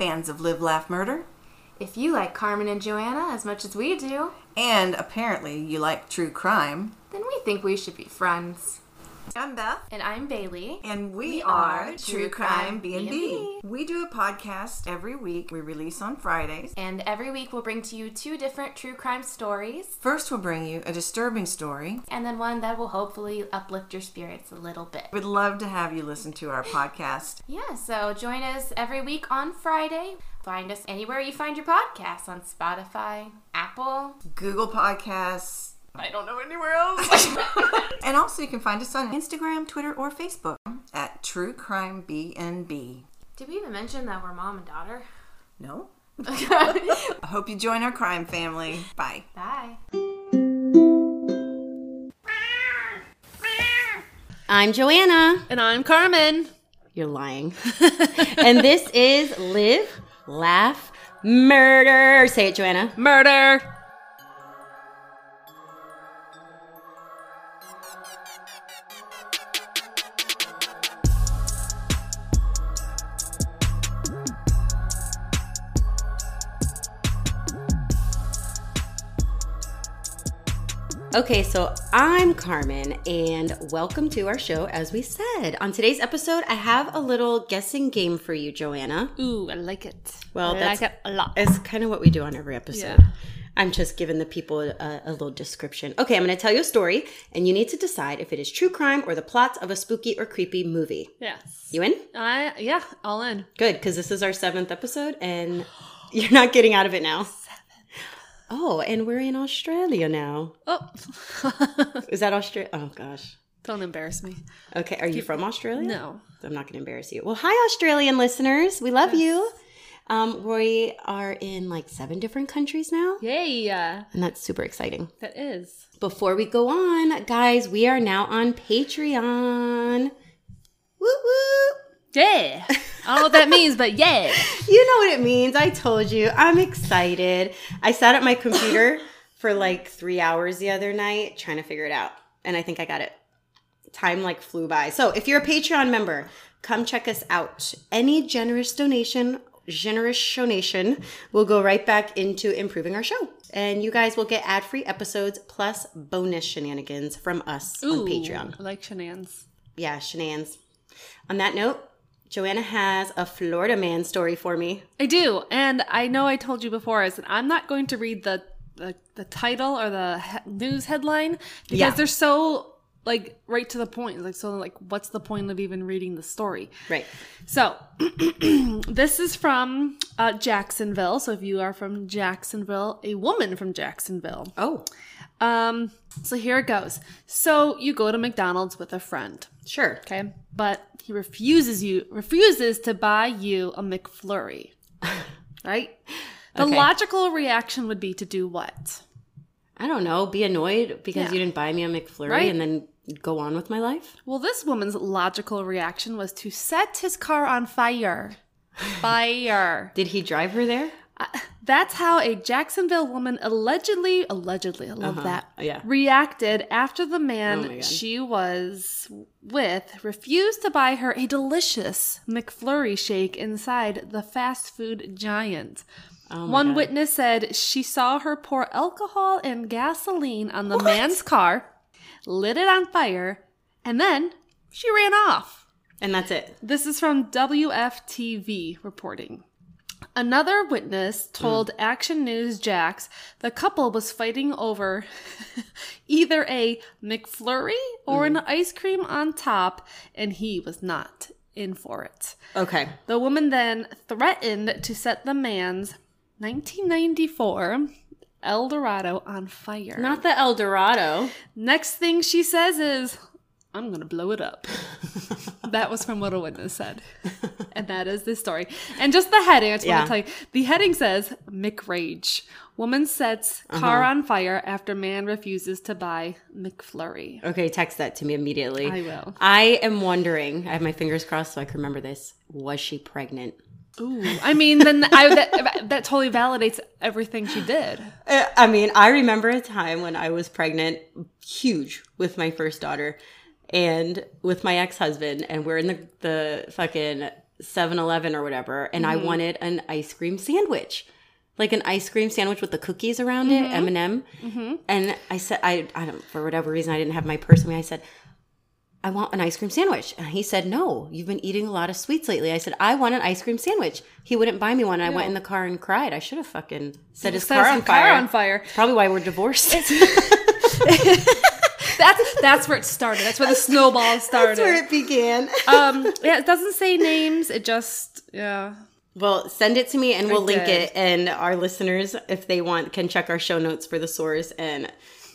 fans of Live, Laugh, Murder. If you like Carmen and Joanna as much as we do, And apparently you like true crime. then we think we should be friends. I'm Beth. And I'm Bailey. And we, We are are True Crime. B&B. We do a podcast every week. We release on Fridays. And every week we'll bring to you two different true crime stories, First, we'll bring you a disturbing story. and then one that will hopefully uplift your spirits a little bit. We'd love to have you listen to our podcast. Yeah, so join us every week on Friday. Find us anywhere you find your podcasts on Spotify, Apple. Google Podcasts. I don't know anywhere else. And also you can find us on Instagram, Twitter, or Facebook at True Crime B&B. Did we even mention that we're mom and daughter? No? I hope you join our crime family. Bye. Bye. I'm Joanna. And I'm Carmen. You're lying. and this is Live, Laugh, Murder. Say it, Joanna. Murder. Okay, so I'm Carmen, and welcome to our show. As we said, on today's episode, I have a little guessing game for you, Joanna. Ooh, I like it. Well, I that's- like it a lot. It's kind of what we do on every episode. Yeah. I'm just giving the people a, a little description. Okay, I'm going to tell you a story, and you need to decide if it is true crime or the plots of a spooky or creepy movie. Yes. You in? I yeah, all in. Good, because this is our seventh episode, and you're not getting out of it now. Oh, and we're in Australia now. Oh. Is that Australia? Oh gosh. Don't embarrass me. Okay, are you from Australia? No. I'm not going to embarrass you. Well, hi, Australian listeners. We love you. Um, we are in like seven different countries now, Yay. and that's super exciting. That is. Before we go on, guys, we are now on Patreon. Woo woo! Yeah. I don't know what that means, but yeah. You know what it means. I told you. I'm excited. I sat at my computer for like three hours the other night trying to figure it out. And I think I got it. Time like flew by. So if you're a Patreon member, come check us out. Any generous donation, generous donation will go right back into improving our show. And you guys will get ad free episodes plus bonus shenanigans from us on Patreon. I like shenanigans. Yeah, shenanigans. On that note, Joanna has a Florida man story for me. I do, and I know I told you before. Is that I'm not going to read the the, the title or the he- news headline because Yeah. they're so like right to the point. Like so, like what's the point of even reading the story? Right. So, this is from uh, Jacksonville. So, if you are from Jacksonville, a woman from Jacksonville. Oh, Um, so here it goes. So you go to McDonald's with a friend, sure. okay? But he refuses you refuses to buy you a McFlurry. right? The Okay. logical reaction would be to do what? I don't know. Be annoyed because Yeah. you didn't buy me a McFlurry Right. and then go on with my life. Well, this woman's logical reaction was to set his car on fire. Fire. Did he drive her there? That's how a Jacksonville woman allegedly, allegedly, I love uh-huh. that, yeah. reacted after the Oh man God. she was with refused to buy her a delicious McFlurry shake inside the fast food giant. Oh One God. witness said she saw her pour alcohol and gasoline on the man's car, lit it on fire, and then she ran off. And that's it. This is from WFTV reporting. Another witness hmm. told Action News Jax the couple was fighting over either a McFlurry or an hmm. ice cream on top, and he was not in for it. Okay. The woman then threatened to set the man's 1994 Eldorado on fire. Not the El Dorado. Next thing she says is, I'm gonna blow it up. that was from what a witness said. And that is the story. And just the heading, I just Yeah. want to tell you. The heading says McRage. Woman sets car Uh-huh. on fire after man refuses to buy McFlurry. Okay, text that to me immediately. I will. I am wondering, I have my fingers crossed so I can remember this. Was she pregnant? Ooh. I mean, then I, that, that totally validates everything she did. Uh, I mean, I remember a time when I was pregnant, huge, with my first daughter, and with my ex husband, and we're in the, the fucking 7-Eleven or whatever, and I wanted an ice cream sandwich. Like an ice cream sandwich with the cookies around it, M&M. And I said, I, I don't, for whatever reason, I didn't have my purse with me. I said, I want an ice cream sandwich. And he said, No, you've been eating a lot of sweets lately. I said, I want an ice cream sandwich. He wouldn't buy me one. I went in the car and cried. I should have fucking set his Set car his on car on fire. Probably why we're divorced. That's that's where it started. That's where the snowball started. That's where it began. um, yeah, it doesn't say names. It just yeah. Well, send it to me and we'll link did. it. And our listeners, if they want, can check our show notes for the source and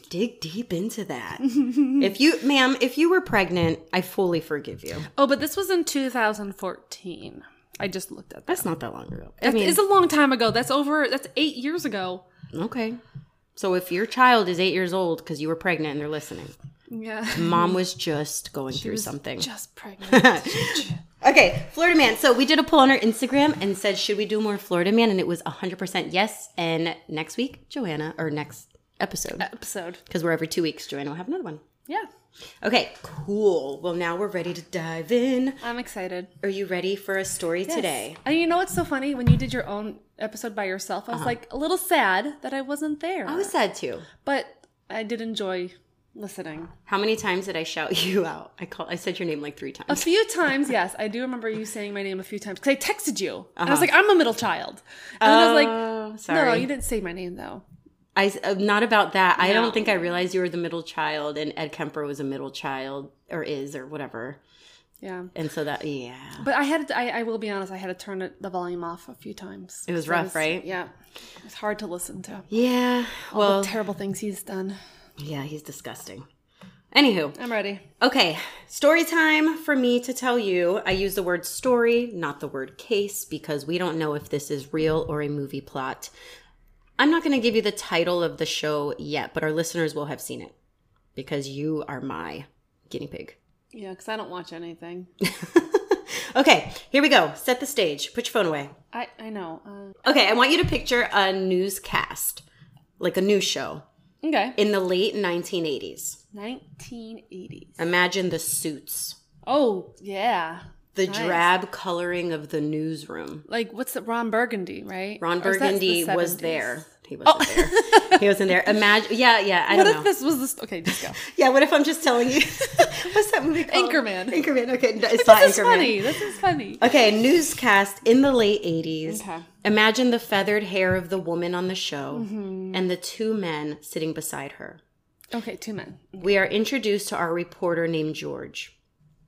dig deep into that. if you, ma'am, if you were pregnant, I fully forgive you. Oh, but this was in 2014. I just looked at that. That's not that long ago. I mean, is a long time ago. That's over. That's eight years ago. okay. So if your child is eight years old because you were pregnant and they're listening, Yeah. mom was just going through was something. Just pregnant. Okay, Florida Man. So we did a poll on our Instagram and said, should we do more Florida Man? And it was 100% yes. And next week, Joanna, or next episode, Episode. because we're every two weeks, Joanna will have another one. Yeah. Okay, cool. Well, now we're ready to dive in. I'm excited. Are you ready for a story today? And you know what's so funny? When you did your own episode by yourself, I was like a little sad that I wasn't there. I was sad too. but I did enjoy listening. How many times did I shout you out? I call. I said your name like three times. A few times, yes. I do remember you saying my name a few times because I texted you. And I was like, I'm a middle child. And then I was like, Oh, no, you didn't say my name though. I uh, not about that. I don't think I realized you were the middle child, and Ed Kemper was a middle child, or is, or whatever. Yeah. And so that, yeah, But I had to, I, I will be honest, I had to turn it, the volume off a few times. It was rough, right? Yeah. It's hard to listen to. yeah. All Well, the terrible things he's done. yeah, he's disgusting. Anywho, I'm ready. Okay, story time for me to tell you. I use the word story, not the word case, because we don't know if this is real or a movie plot. I'm not going to give you the title of the show yet, but our listeners will have seen it because you are my guinea pig. Yeah, because I don't watch anything. Okay, here we go. Set the stage. Put your phone away. I, I know. Uh, Okay, I want you to picture a newscast, like a news show, okay. in the late 1980s. 1980s. Imagine the suits, Oh, yeah. the Nice. drab coloring of the newsroom. Like, what's the Ron Burgundy, right? Ron the Burgundy was there. He wasn't there. He wasn't there. Imagine, yeah, yeah. I What if know. this was this? Okay, just go. yeah, what if I'm just telling you? What's that movie called? Anchorman. Anchorman. Okay, no, it's not This is Anchorman. funny. This is funny. Okay, newscast in the late 80s. Okay. Imagine the feathered hair of the woman on the show Mm-hmm. and the two men sitting beside her. Okay, two men. We are introduced to our reporter named George.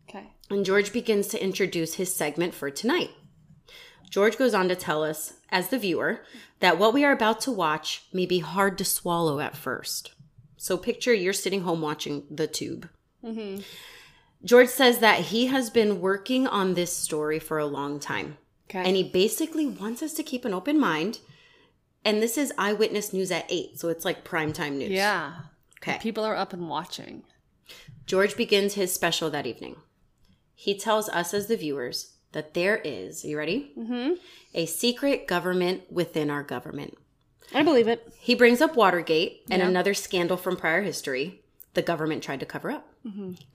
Okay. And George begins to introduce his segment for tonight. George goes on to tell us, as the viewer, that what we are about to watch may be hard to swallow at first. So picture you're sitting home watching the tube. Mm-hmm. George says that he has been working on this story for a long time. Okay. And he basically wants us to keep an open mind. And this is eyewitness news at 8, so it's like primetime news. yeah. Okay. People are up and watching. George begins his special that evening. He tells us as the viewers that there is, you ready? Mm-hmm. A secret government within our government. I believe it. He brings up Watergate and Yeah. another scandal from prior history the government tried to cover up.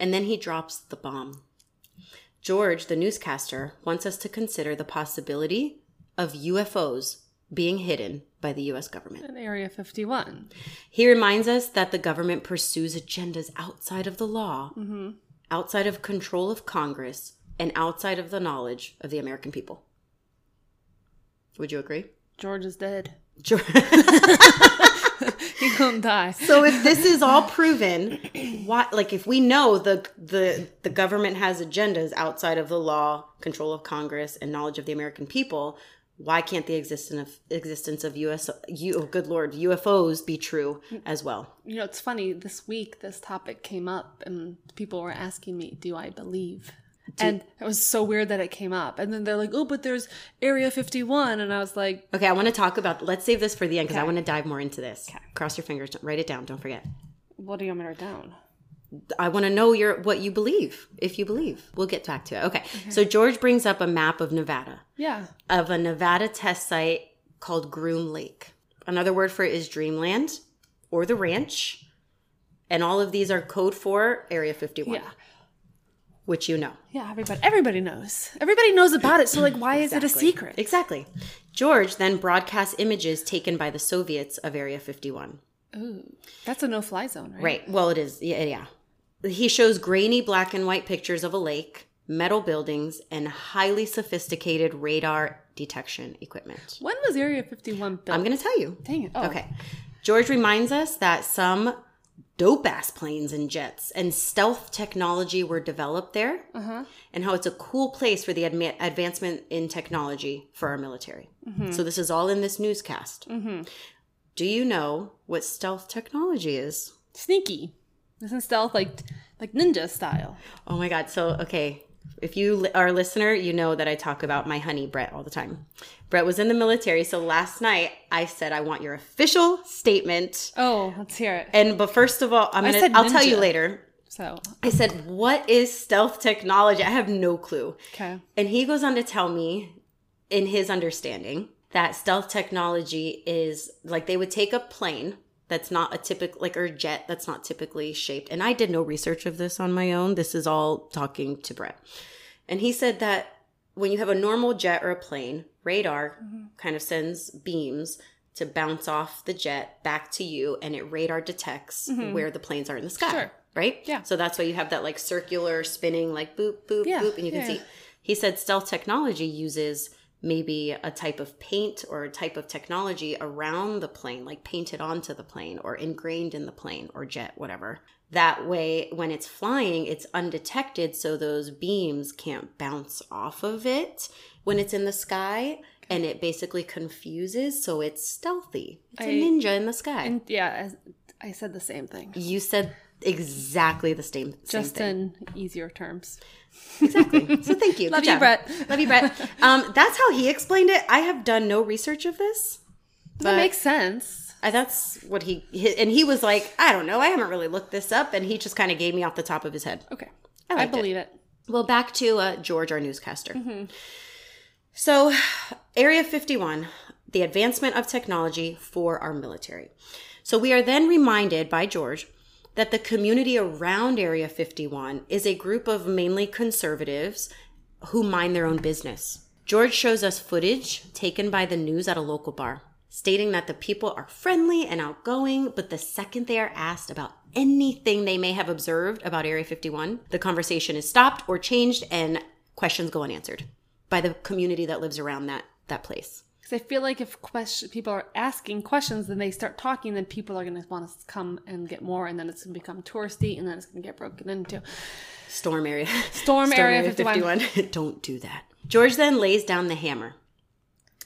And then he drops the bomb. George, the newscaster, wants us to consider the possibility of UFOs being hidden by the US government. In Area 51. He reminds us that the government pursues agendas outside of the law, outside of control of Congress, and outside of the knowledge of the American people. Would you agree? George is dead. George- He gonna die. so if this is all proven, why like if we know the the the government has agendas outside of the law, control of Congress, and knowledge of the American people, why can't the existence of existence of US you oh, good lord UFOs be true as well? You know, it's funny. This week, this topic came up, and people were asking me, "Do I believe?" And it was so weird that it came up. And then they're like, "Oh, but there's Area 51," and I was like, Okay, I want to talk about. Let's save this for the end because I want to dive more into this. Cross your fingers. Write it down. Don't forget. "What do you want me to write down?" I want to know your what you believe. If you believe, we'll get back to it. Okay. So George brings up a map of Nevada Yeah. of a Nevada test site called Groom Lake. Another word for it is Dreamland or the ranch, and all of these are code for Area Fifty One. Yeah. Which you know. Yeah, everybody everybody knows. Everybody knows about it. So like why is it a secret? Exactly. George then broadcasts images taken by the Soviets of Area 51. Ooh. That's a no-fly zone, right? Right. Well, it is. Yeah, yeah. He shows grainy black and white pictures of a lake, metal buildings, and highly sophisticated radar detection equipment. When was Area 51 built? I'm going to tell you. Dang it. Oh. Okay. George reminds us that some dope ass planes and jets and stealth technology were developed there Uh-huh. and how it's a cool place for the adma- advancement in technology for our military. Mm-hmm. So, this is all in this newscast. Do you know what stealth technology is? Sneaky. Isn't stealth like like ninja style? Oh my God. So, okay. If you are a listener, you know that I talk about my honey, Brett, all the time. Brett was in the military. So last night I said, I want your official statement. Oh, let's hear it. And, but first of all, I'm I going said to, I'll tell you later. So, I said, what is stealth technology? I have no clue. okay. And he goes on to tell me, in his understanding, that stealth technology is like they would take a plane that's not a typical, like, or jet that's not typically shaped. And I did no research of this on my own. This is all talking to Brett. And he said that when you have a normal jet or a plane, radar mm-hmm. kind of sends beams to bounce off the jet back to you, and it radar detects mm-hmm. where the planes are in the sky. Sure. Right? Yeah. So that's why you have that like circular spinning, like boop, boop, Yeah. boop, and you can Yeah, see. He said stealth technology uses maybe a type of paint or a type of technology around the plane, like painted onto the plane or ingrained in the plane or jet, whatever. That way, when it's flying, it's undetected, so those beams can't bounce off of it when it's in the sky. And it basically confuses, so it's stealthy. It's a I- ninja in the sky. And yeah, I said the same thing. you said exactly the same, same Just thing. in easier terms. Exactly. So thank you. Love Good you, job. Brett. Love you, Brett. Um, that's how he explained it. I have done no research of this. that makes sense. Uh, that's what he, he and he was like, I don't know, I haven't really looked this up, and he just kind of gave me off the top of his head. Okay. I I, liked it. believe it. Well, back to uh, George, our newscaster. So, Area 51, the advancement of technology for our military. So, we are then reminded by George that the community around Area 51 is a group of mainly conservatives who mind their own business. George shows us footage taken by the news at a local bar, stating that the people are friendly and outgoing, but the second they are asked about anything they may have observed about Area 51, the conversation is stopped or changed and questions go unanswered by the community that lives around that that place. Because I feel like if question, people are asking questions, then they start talking, then people are going to want to come and get more, and then it's going to become touristy, and then it's going to get broken into. Storm area. Storm Area 51. Don't do that. George then lays down the hammer.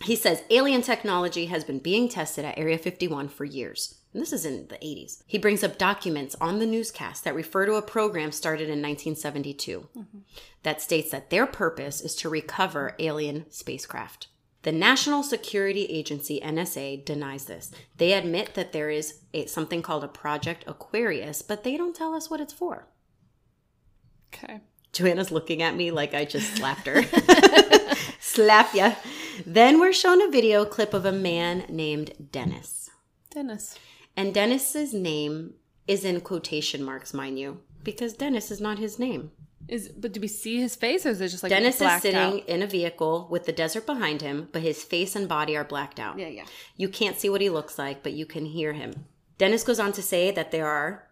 He says alien technology has been being tested at Area 51 for years. And this is in the 80s. He brings up documents on the newscast that refer to a program started in 1972 mm-hmm. that states that their purpose is to recover alien spacecraft. The National Security Agency NSA denies this. They admit that there is a, something called a Project Aquarius, but they don't tell us what it's for. Okay. Joanna's looking at me like I just slapped her. Slap ya. Then we're shown a video clip of a man named Dennis. Dennis. And Dennis's name is in quotation marks, mind you, because Dennis is not his name. Is but do we see his face, or is it just like Dennis is sitting out? in a vehicle with the desert behind him, but his face and body are blacked out. Yeah, yeah. You can't see what he looks like, but you can hear him. Dennis goes on to say that there are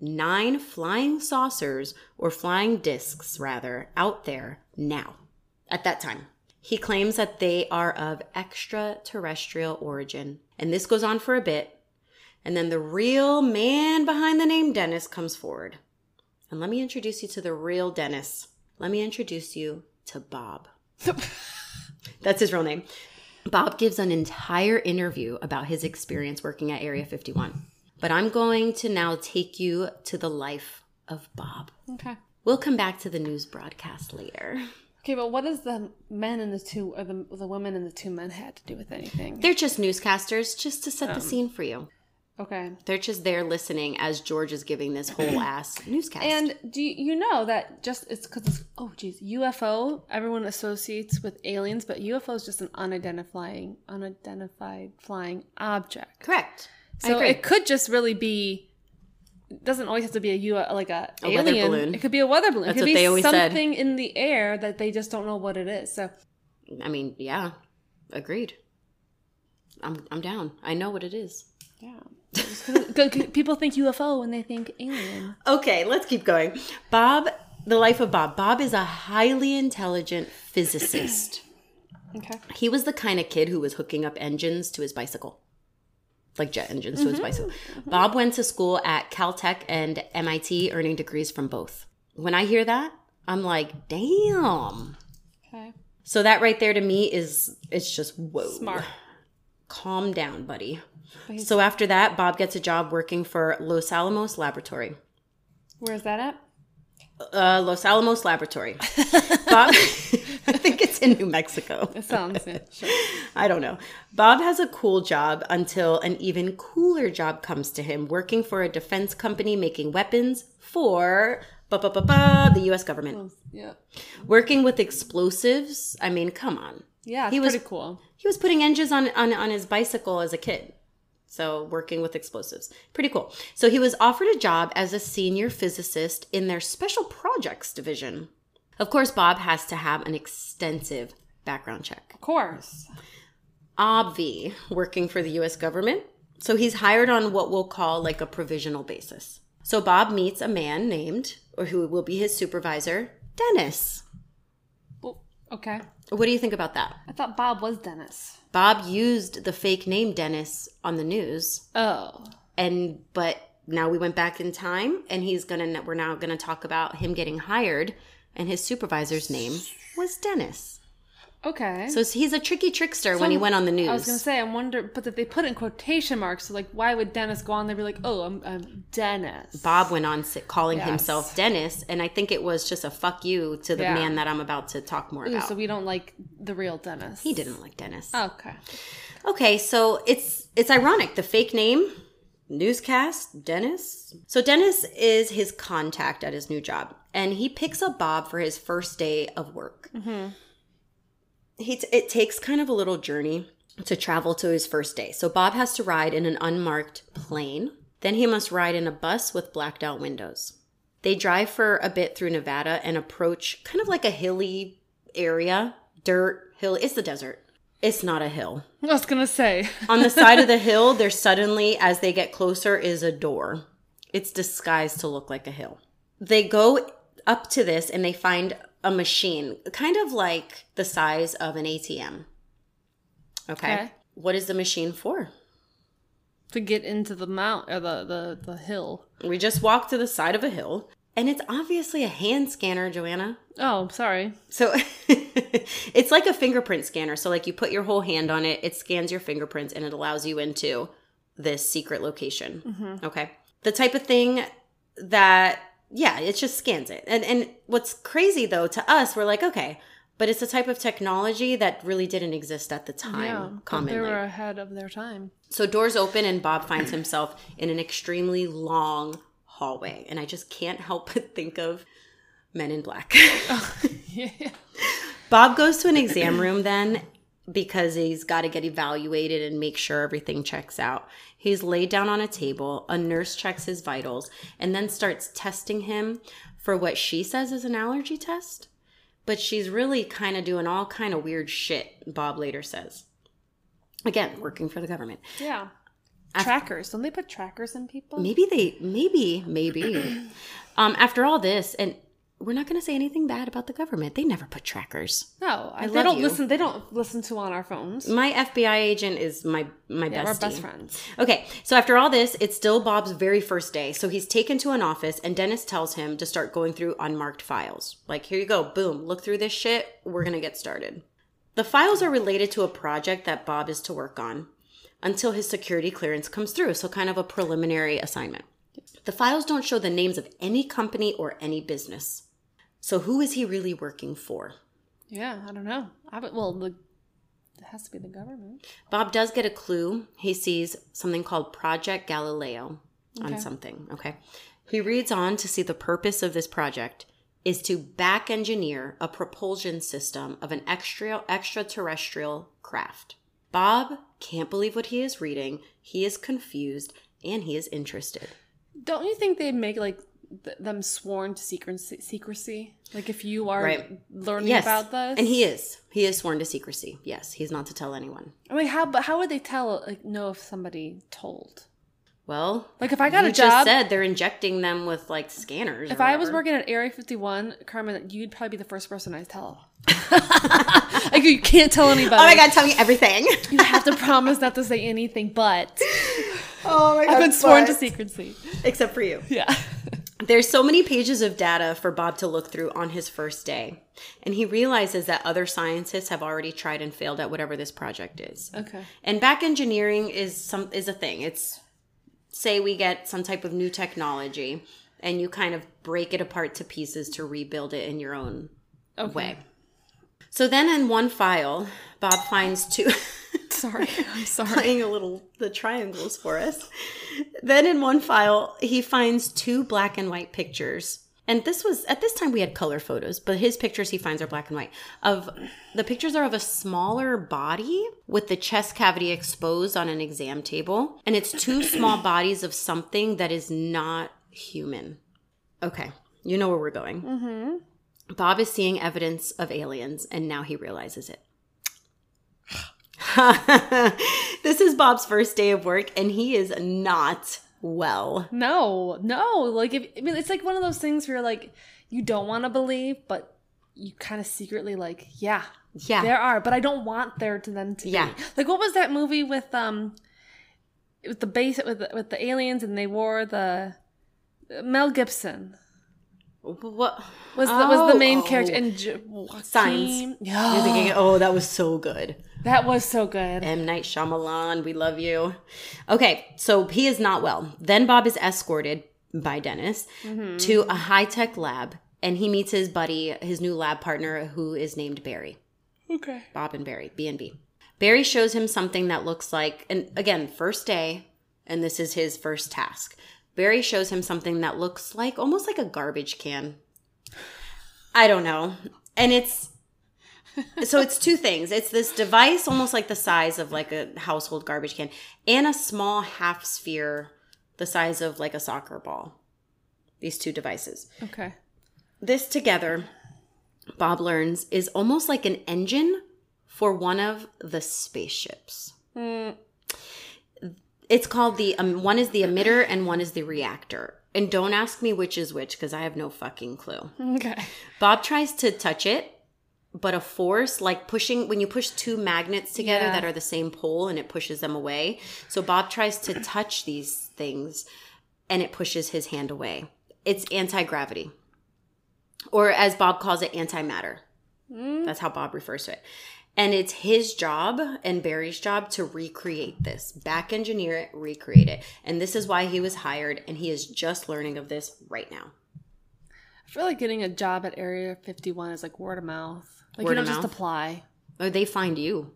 nine flying saucers, or flying discs rather, out there now, at that time. He claims that they are of extraterrestrial origin. And this goes on for a bit. And then the real man behind the name Dennis comes forward. And let me introduce you to the real Dennis. Let me introduce you to Bob. That's his real name. Bob gives an entire interview about his experience working at Area 51. But I'm going to now take you to the life of Bob. Okay. We'll come back to the news broadcast later. Okay, but what does the men and the two, or the the women and the two men had to do with anything? They're just newscasters, just to set the oh. scene for you. Okay. They're just there listening as George is giving this whole ass newscast. And do you, know that just it's because it's oh geez UFO everyone associates with aliens, but UFO is just an unidentifying unidentified flying object. correct. So it could just really be it doesn't always have to be a U like a, A weather alien. balloon. It could be a weather balloon. That's it could what be they always said. something in the air that they just don't know what it is. So I mean, yeah, agreed. I'm I'm down. I know what it is. yeah, Just 'cause- 'cause people think UFO when they think alien. Okay, let's keep going. Bob, the life of Bob. Bob is a highly intelligent physicist. Okay. he was the kind of kid who was hooking up engines to his bicycle. Like jet engines to his mm-hmm. bicycle. Mm-hmm. Bob went to school at Caltech and MIT, earning degrees from both. When I hear that, I'm like, damn. Okay. So that right there to me is it's just whoa. Smart. Calm down, buddy. So after that, Bob gets a job working for Los Alamos Laboratory. Where's that at? Uh, Los Alamos Laboratory. Bob, I think it's in New Mexico. It sounds yeah, sure. I don't know. Bob has a cool job until an even cooler job comes to him working for a defense company making weapons for ba, ba, ba, the US government. Yeah. Working with explosives. I mean, come on. Yeah, it's He was- pretty cool. He was putting engines on, on, on his bicycle as a kid. So, working with explosives. Pretty cool. So, he was offered a job as a senior physicist in their special projects division. Of course, Bob has to have an extensive background check. Of course. Obvi, working for the US government. So, he's hired on what we'll call like a provisional basis. So, Bob meets a man named, or who will be his supervisor, Dennis. Okay. What do you think about that? I thought Bob was Dennis. Bob used the fake name Dennis on the news. Oh. and but now we went back in time and he's gonna we're now gonna talk about him getting hired and his supervisor's name was dennis Okay. so he's a tricky trickster when he went on the news I was gonna say, I wonder, but that they put in quotation marks. So, like, why would Dennis go on there and be like, "Oh, I'm, I'm Dennis"? bob went on calling Yes. himself dennis and i think it was just a fuck you to the Yeah. man that i'm about to talk more Ooh, about so we don't like the real Dennis. he didn't like dennis Okay. Okay, so it's it's ironic. The fake name, newscast, Dennis. So Dennis is his contact at his new job, and he picks up Bob for his first day of work. Mm-hmm. He t- it takes kind of a little journey to travel to his first day. So Bob has to ride in an unmarked plane. Then he must ride in a bus with blacked out windows. They drive for a bit through Nevada and approach kind of like a hilly area, dirt, hill. It's the desert. It's not a hill. I was gonna say. On the side of the hill, there suddenly, as they get closer, is a door. It's disguised to look like a hill. They go up to this and they find a machine, kind of like the size of an ATM. Okay. Okay. What is the machine for? to get into the mount or the the, the hill. We just walked to the side of a hill, and it's obviously a hand scanner, Joanna. Oh, sorry. So it's like a fingerprint scanner. So like you put your whole hand on it, it scans your fingerprints and it allows you into this secret location. Mm-hmm. Okay. The type of thing that yeah, it just scans it. And and what's crazy though to us, we're like, okay, but it's a type of technology that really didn't exist at the time yeah, commonly. they were ahead of their time. So doors open and Bob finds himself in an extremely long hallway. And I just can't help but think of Men in Black. Yeah. Bob goes to an exam room then because he's got to get evaluated and make sure everything checks out. He's laid down on a table, a nurse checks his vitals, and then starts testing him for what she says is an allergy test. But she's really kind of doing all kind of weird shit, Bob later says. Again, working for the government. Yeah. trackers. Don't they put trackers in people? Maybe they, maybe, maybe. um, after all this, and we're not going to say anything bad about the government. They never put trackers. No, they love don't you. listen. They don't listen to on our phones. My FBI agent is my my Yeah, bestie. we're best friends. Okay, so after all this, it's still Bob's very first day. So he's taken to an office, and Dennis tells him to start going through unmarked files. Like, here you go, boom, look through this shit. We're gonna get started. The files are related to a project that Bob is to work on until his security clearance comes through. So, kind of a preliminary assignment. The files don't show the names of any company or any business. So, who is he really working for? Yeah, I don't know. I would, well, the, it has to be the government. Bob does get a clue. He sees something called Project Galileo on Okay. something. Okay. He reads on to see the purpose of this project is to back engineer a propulsion system of an extra extraterrestrial craft. Bob can't believe what he is reading. He is confused and he is interested. Don't you think they'd make like th- them sworn to secrecy? Secrecy, like if you are Right. learning yes, about this, and he is. He is sworn to secrecy. Yes, he's not to tell anyone. I mean, how? But how would they tell? Like, know if somebody told? Well, Like, if I got you a just job, said they're injecting them with like scanners. if I was working at Area Fifty One, Carmen, you'd probably be the first person I tell. like, you can't tell anybody. oh my god, tell me everything. You have to promise not to say anything, but oh my god, I've been sworn to secrecy. except for you. Yeah. There's so many pages of data for Bob to look through on his first day, and he realizes that other scientists have already tried and failed at whatever this project is. Okay. And back engineering is some is a thing. It's say we get some type of new technology and you kind of break it apart to pieces to rebuild it in your own Okay. way. So then in one file, Bob finds two Sorry. I'm sorry. playing a little the triangles for us. Then in one file, he finds two black and white pictures. And this was at this time we had color photos, but his pictures he finds are black and white. Of the pictures are of a smaller body with the chest cavity exposed on an exam table, and it's two small bodies of something that is not human. Okay, you know where we're going. Mm-hmm. Bob is seeing evidence of aliens, and now he realizes it. this is Bob's first day of work, and he is not well. No, no. Like, if, I mean, it's like one of those things where like you don't want to believe, but you kind of secretly like, yeah, Yeah. there are, but I don't want there to them to Yeah. be. Like, what was that movie with um, with the base with the, with the aliens and they wore the Mel Gibson What was the, was the main Oh, character oh. and J- Signs. Yeah. You're thinking, oh, that was so good. that was so good. M. Night Shyamalan, we love you. Okay, so he is not well. Then Bob is escorted by Dennis mm-hmm. to a high tech lab, and he meets his buddy, his new lab partner, who is named Barry. Okay. Bob and Barry, B and B. Barry shows him something that looks like, and again, first day, and this is his first task. Barry shows him something that looks like almost like a garbage can. I don't know. And it's so it's two things. It's this device almost like the size of like a household garbage can and a small half sphere the size of like a soccer ball. These two devices. Okay. This together, Bob learns, is almost like an engine for one of the spaceships. Hmm. It's called the um, one is the emitter and one is the reactor. And don't ask me which is which because I have no fucking clue. Okay. Bob tries to touch it, but a force like pushing when you push two magnets together Yeah. that are the same pole and it pushes them away. So Bob tries to touch these things and it pushes his hand away. It's anti gravity, or as Bob calls it, antimatter. That's how Bob refers to it. And it's his job and Barry's job to recreate this, back engineer it, recreate it. And this is why he was hired, and he is just learning of this right now. I feel like getting a job at Area 51 is like word of mouth. Like Word you don't just mouth? apply. Or they find you.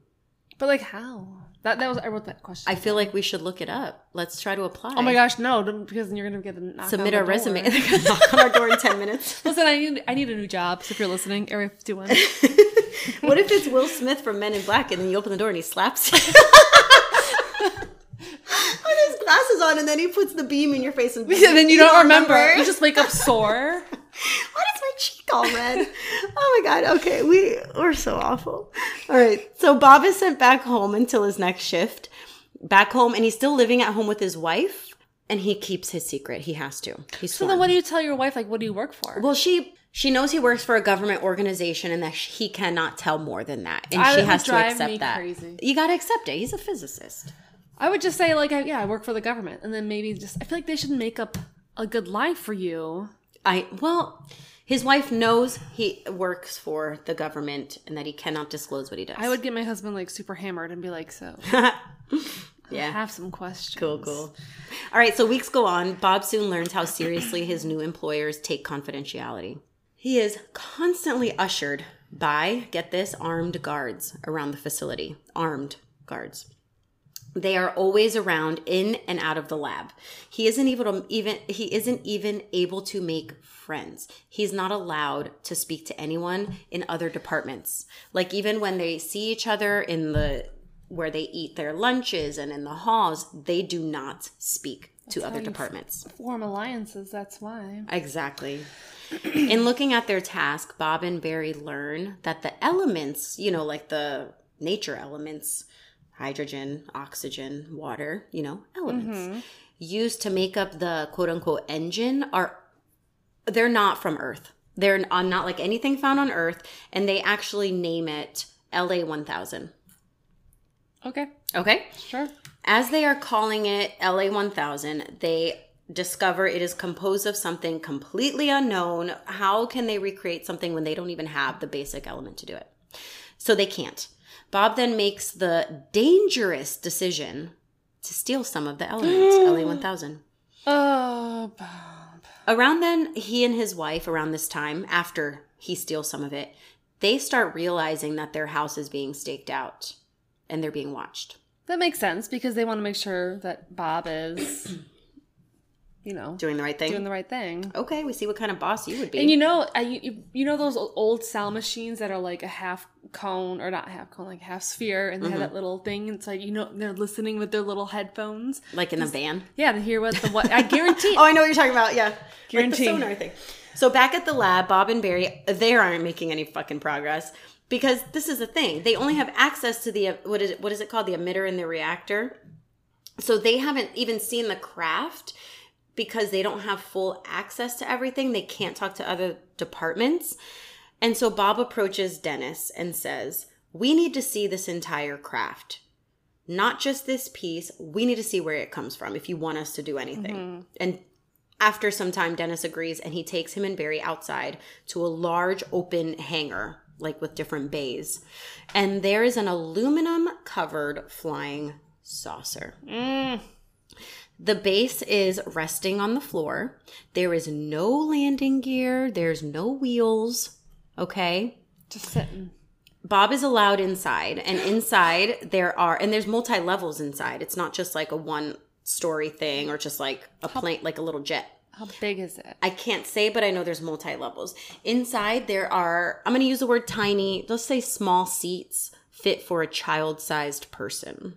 But like how? That that was I wrote that question. I feel like we should look it up. Let's try to apply. oh my gosh, no! Because then you're gonna get a Submit our resume. Knock on our door in 10 minutes. Listen, I need I need a new job. So if you're listening, Area 51. What if it's Will Smith from Men in Black and then you open the door and he slaps you? With his glasses on and then he puts the beam in your face and, and then you, don't, remember. You just wake up sore. Why is my cheek all red? oh my god. Okay, we we're so awful. All right. So Bob is sent back home until his next shift. Back home, and he's still living at home with his wife, and he keeps his secret. He has to. He's So then, what do you tell your wife? Like, what do you work for? Well, she she knows he works for a government organization and that he cannot tell more than that, and I- she has to accept that. crazy. You got to accept it. He's a physicist. I would just say like, I, yeah, I work for the government, and then maybe just I feel like they should make up a good lie for you. I well, his wife knows he works for the government and that he cannot disclose what he does. I would get my husband like super hammered and be like, so yeah. have some questions. Cool, cool. All right, so weeks go on. Bob soon learns how seriously his new employers take confidentiality. He is constantly ushered by, get this, armed guards around the facility. Armed guards. They are always around in and out of the lab. He isn't to even he isn't even able to make friends. He's not allowed to speak to anyone in other departments. Like even when they see each other in the where they eat their lunches and in the halls, they do not speak. To other departments. Form alliances, that's why. Exactly. In looking at their task, Bob and Barry learn that the elements, you know, like the nature elements, hydrogen, oxygen, water, you know, elements mm-hmm. used to make up the quote unquote engine are they're not from Earth. They're uh, not like anything found on Earth, and they actually name it LA 1000. Okay, Okay? sure. As they are calling it LA 1000, they discover it is composed of something completely unknown. How can they recreate something when they don't even have the basic element to do it? So they can't. Bob then makes the dangerous decision to steal some of the elements, LA 1000. Oh, uh, Bob. Around then, he and his wife, around this time, after he steals some of it, they start realizing that their house is being staked out and they're being watched. That makes sense because they want to make sure that Bob is, you know, Doing the right thing? doing the right thing. okay, we see what kind of boss you would be. And you know, I, you, you know those old sound machines that are like a half cone or not half cone, like half sphere, and they Mm-hmm. have that little thing. It's like you know they're listening with their little headphones. like in the van. Yeah, to hear what the what. I guarantee. Oh, I know what you're talking about. Yeah, Guarantee. Like the sonar thing. So back at the lab, Bob and Barry, they aren't making any fucking progress because this is the thing. They only have access to the what is it, what is it called, the emitter and the reactor. So they haven't even seen the craft because they don't have full access to everything. They can't talk to other departments. And so Bob approaches Dennis and says, "We need to see this entire craft." Not just this piece, we need to see where it comes from if you want us to do anything. Mm-hmm. And after some time, Dennis agrees and he takes him and Barry outside to a large open hangar, like with different bays. And there is an aluminum covered flying saucer. Mm. The base is resting on the floor. There is no landing gear, there's no wheels. Okay. Just sitting. Bob is allowed inside, and inside there are, and there's multi levels inside. It's not just like a one story thing or just like a plane, like a little jet. How big is it? I can't say, but I know there's multi levels. Inside there are, I'm going to use the word tiny, let's say small seats fit for a child sized person.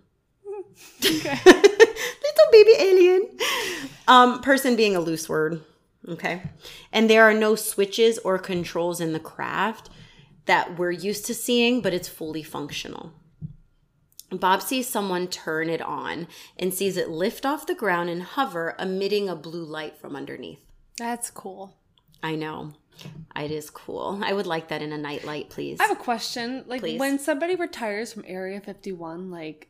Okay. Little baby alien. Um, person being a loose word. Okay. And there are no switches or controls in the craft that we're used to seeing, but it's fully functional. Bob sees someone turn it on and sees it lift off the ground and hover, emitting a blue light from underneath. That's cool. I know. It is cool. I would like that in a nightlight, please. I have a question. Like Please. when somebody retires from Area 51, like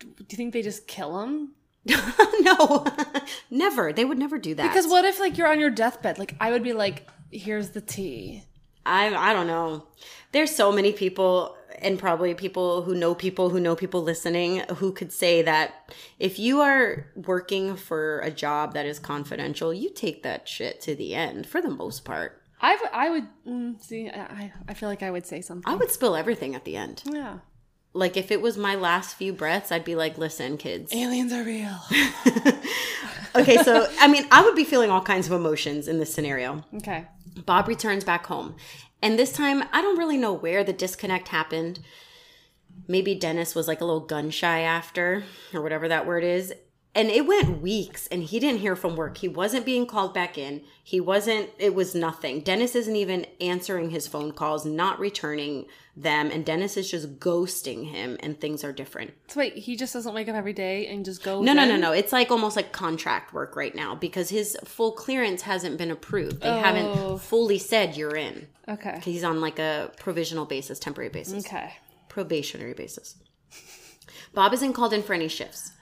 do you think they just kill them? no, never. They would never do that. Because what if like you're on your deathbed? Like I would be like, here's the tea. I I don't know. There's so many people and probably people who know people who know people listening who could say that if you are working for a job that is confidential, you take that shit to the end for the most part. I would, I would mm, see. I, I feel like I would say something. I would spill everything at the end. yeah. Like if it was my last few breaths, I'd be like, "Listen, kids, Aliens are real. okay, so I mean, I would be feeling all kinds of emotions in this scenario. okay. Bob returns back home. And this time, I don't really know where the disconnect happened. Maybe Dennis was like a little gun shy after, or whatever that word is. And it went weeks and he didn't hear from work. He wasn't being called back in. He wasn't, it was nothing. Dennis isn't even answering his phone calls, not returning them. And Dennis is just ghosting him and things are different. So wait, he just doesn't wake up every day and just go. No, no, no, no. It's like almost like contract work right now because his full clearance hasn't been approved. They Oh. haven't fully said you're in. Okay. He's on like a provisional basis, temporary basis, Okay. probationary basis. Bob isn't called in for any shifts.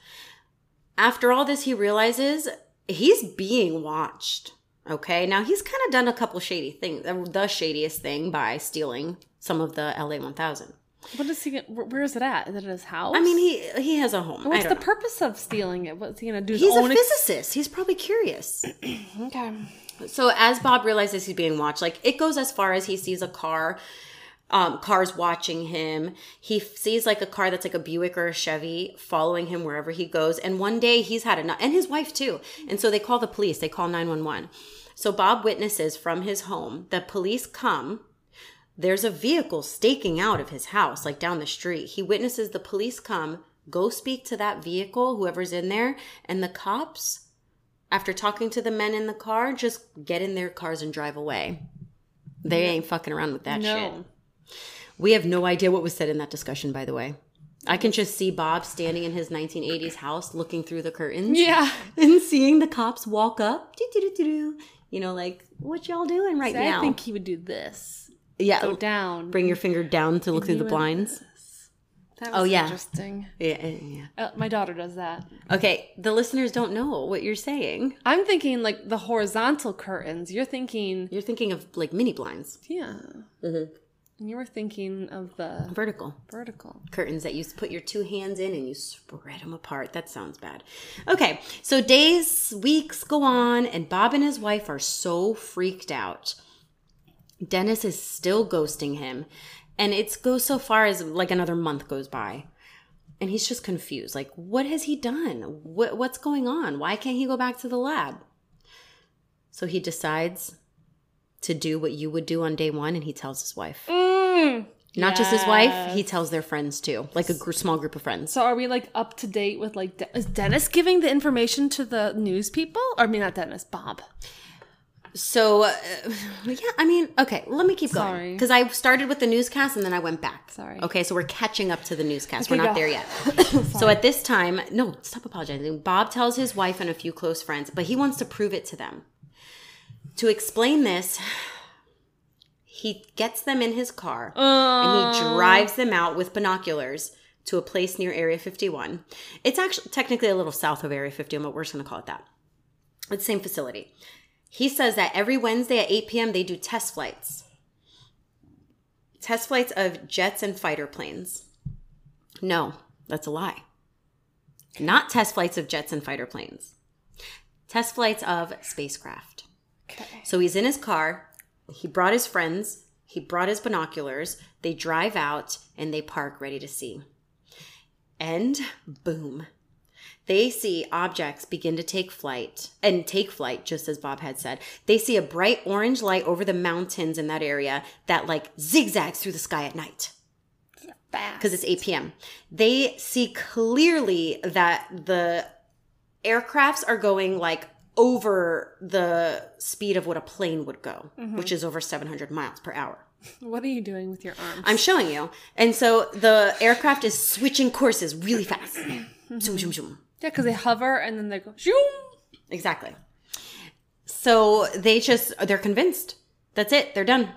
After all this, he realizes he's being watched. Okay, now he's kind of done a couple shady things. The shadiest thing by stealing some of the LA 1000. What is he? Where is it at? Is it at his house? I mean, he he has a home. What's the know. purpose of stealing it? What's he gonna do? He's a own ex- physicist. He's probably curious. okay. So as Bob realizes he's being watched, like it goes as far as he sees a car, um, cars watching him. He f- sees like a car that's like a Buick or a Chevy following him wherever he goes. And one day he's had enough, and his wife too. And so they call the police. They call nine one one. So Bob witnesses from his home. The police come. There's a vehicle staking out of his house, like down the street. He witnesses the police come, Go speak to that vehicle, whoever's in there, and the cops, after talking to the men in the car, just get in their cars and drive away. They ain't fucking around with that shit. We have no idea what was said in that discussion, by the way. I can just see Bob standing in his 1980s house looking through the curtains Yeah. and seeing the cops walk up. You know, like, what y'all doing right See, now? I think he would do this. yeah, Go down. bring your finger down to look through the blinds. That Oh, yeah. interesting. Yeah, yeah, yeah. Uh, my daughter does that. Okay, the listeners don't know what you're saying. I'm thinking like the horizontal curtains. You're thinking, You're thinking of like mini blinds, yeah. Mm-hmm. And you were thinking of the vertical vertical. curtains that you put your two hands in and you spread them apart. That sounds bad. Okay, so days, weeks go on, and Bob and his wife are so freaked out. Dennis is still ghosting him, and it goes so far as like another month goes by. And he's just confused. Like, what has he done? What, what's going on? Why can't he go back to the lab? So he decides to do what you would do on day one, and he tells his wife. Mm. Not just his wife, he tells their friends too, like a gr- small group of friends. So are we like up to date with like De- is Dennis giving the information to the news people? Or I mean not Dennis, Bob. So, uh, yeah, I mean, okay, let me keep going. Because I started with the newscast and then I went back. Sorry. Okay, so we're catching up to the newscast. Okay, we're not go. there yet. so at this time, no, stop apologizing. Bob tells his wife and a few close friends, but he wants to prove it to them. To explain this, he gets them in his car and he oh. drives them out with binoculars to a place near Area 51. It's actually technically a little south of Area 51, but we're just going to call it that. It's the same facility. He says that every Wednesday at 8 p.m. they do test flights. Test flights of jets and fighter planes. No, that's a lie. Not test flights of jets and fighter planes. Test flights of spacecraft. Okay. So he's in his car. He brought his friends. He brought his binoculars. They drive out and they park ready to see. And boom. They see objects begin to take flight and take flight, just as Bob had said. They see a bright orange light over the mountains in that area that like zigzags through the sky at night because it's 8 p.m. They see clearly that the aircrafts are going like over the speed of what a plane would go, which is over 700 miles per hour. What are you doing with your arms? I'm showing you. And so the aircraft is switching courses really fast. Zoom, zoom, zoom. yeah, because they hover and then they go zoom. Exactly. So they just they're convinced. That's it. They're done.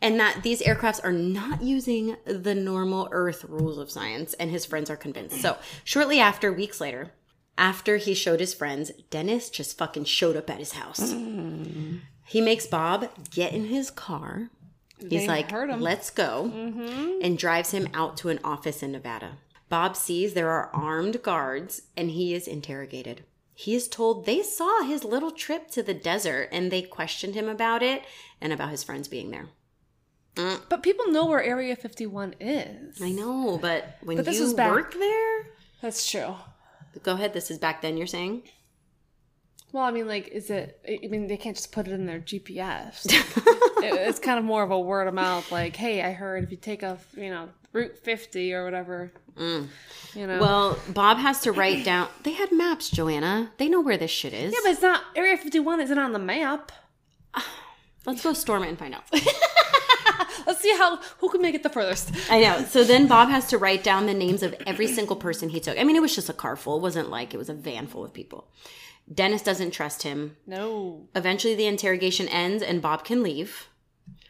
And that these aircrafts are not using the normal Earth rules of science, and his friends are convinced. So shortly after, weeks later, after he showed his friends, Dennis just fucking showed up at his house. He makes Bob get in his car. He's They like, let's go, and drives him out to an office in Nevada. Bob sees there are armed guards and he is interrogated. He is told they saw his little trip to the desert and they questioned him about it and about his friends being there. But people know where Area 51 is. I know, but when But this you was back- work there, That's true. Go ahead. This is back then. You're saying Well, I mean, like, is it? I mean, they can't just put it in their GPS. It- it's kind of more of a word of mouth. Like, hey, I heard if you take off, you know, Route 50 or whatever, mm. you know. Well, Bob has to write down. They had maps, Joanna. They know where this shit is. yeah, but it's not Area 51. Isn't on the map. Let's go storm it and find out. Let's see how who can make it the furthest. I know. So then Bob has to write down the names of every single person he took. I mean, it was just a car full. It wasn't like it was a van full of people. Dennis doesn't trust him. No. Eventually, the interrogation ends and Bob can leave.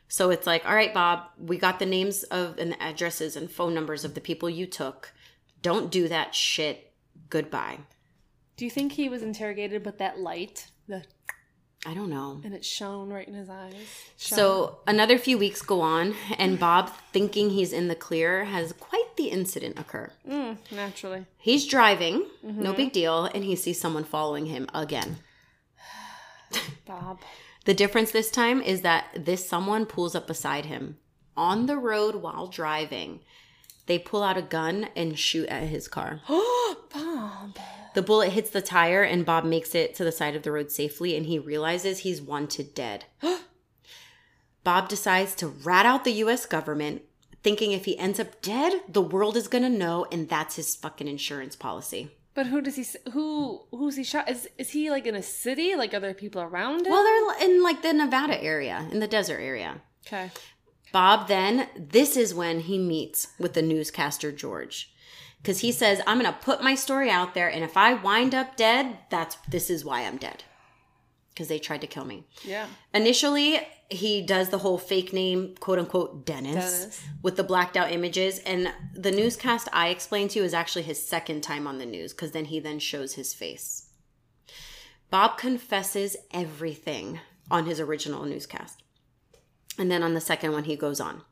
So it's like, all right, Bob, we got the names of and the addresses and phone numbers of the people you took. Don't do that shit. Goodbye. Do you think he was interrogated with that light? The I don't know. and it shone right in his eyes. Shone. So another few weeks go on, and Bob, thinking he's in the clear, has quite the incident occur. Mm, naturally. He's driving, no big deal, and he sees someone following him again. Bob. The difference this time is that this someone pulls up beside him on the road while driving. They pull out a gun and shoot at his car. Bob. The bullet hits the tire, and Bob makes it to the side of the road safely, and he realizes he's wanted dead. Bob decides to rat out the US government, thinking if he ends up dead, the world is gonna know, and that's his fucking insurance policy. But who does he? Who who's he shot? Is is he like in a city? Like are there people around him? Well, they're in like the Nevada area, in the desert area. okay. Bob then, this is when he meets with the newscaster George. Because he says, I'm going to put my story out there, and if I wind up dead, that's this is why I'm dead. Because they tried to kill me. Yeah. Initially, he does the whole fake name, quote unquote, Dennis, Dennis. with the blacked out images. And the newscast I explained to you is actually his second time on the news, because then he then shows his face. Bob confesses everything on his original newscast. And then on the second one, he goes on.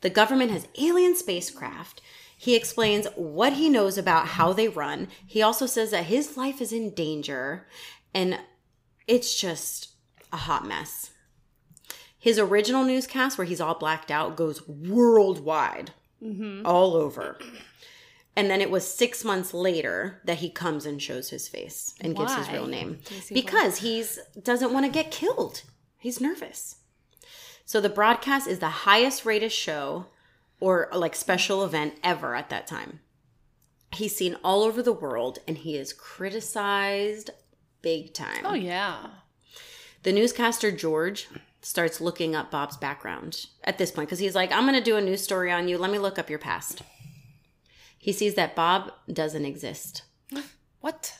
The government has alien spacecraft. He explains what he knows about how they run. He also says that his life is in danger and it's just a hot mess. His original newscast, where he's all blacked out, goes worldwide, all over. And then it was six months later that he comes and shows his face and gives his real name he because he's doesn't want to get killed. He's nervous. So the broadcast is the highest rated show or like special event ever at that time. He's seen all over the world and he is criticized big time. Oh yeah. The newscaster George starts looking up Bob's background at this point because he's like, I'm going to do a news story on you. Let me look up your past. He sees that Bob doesn't exist. What?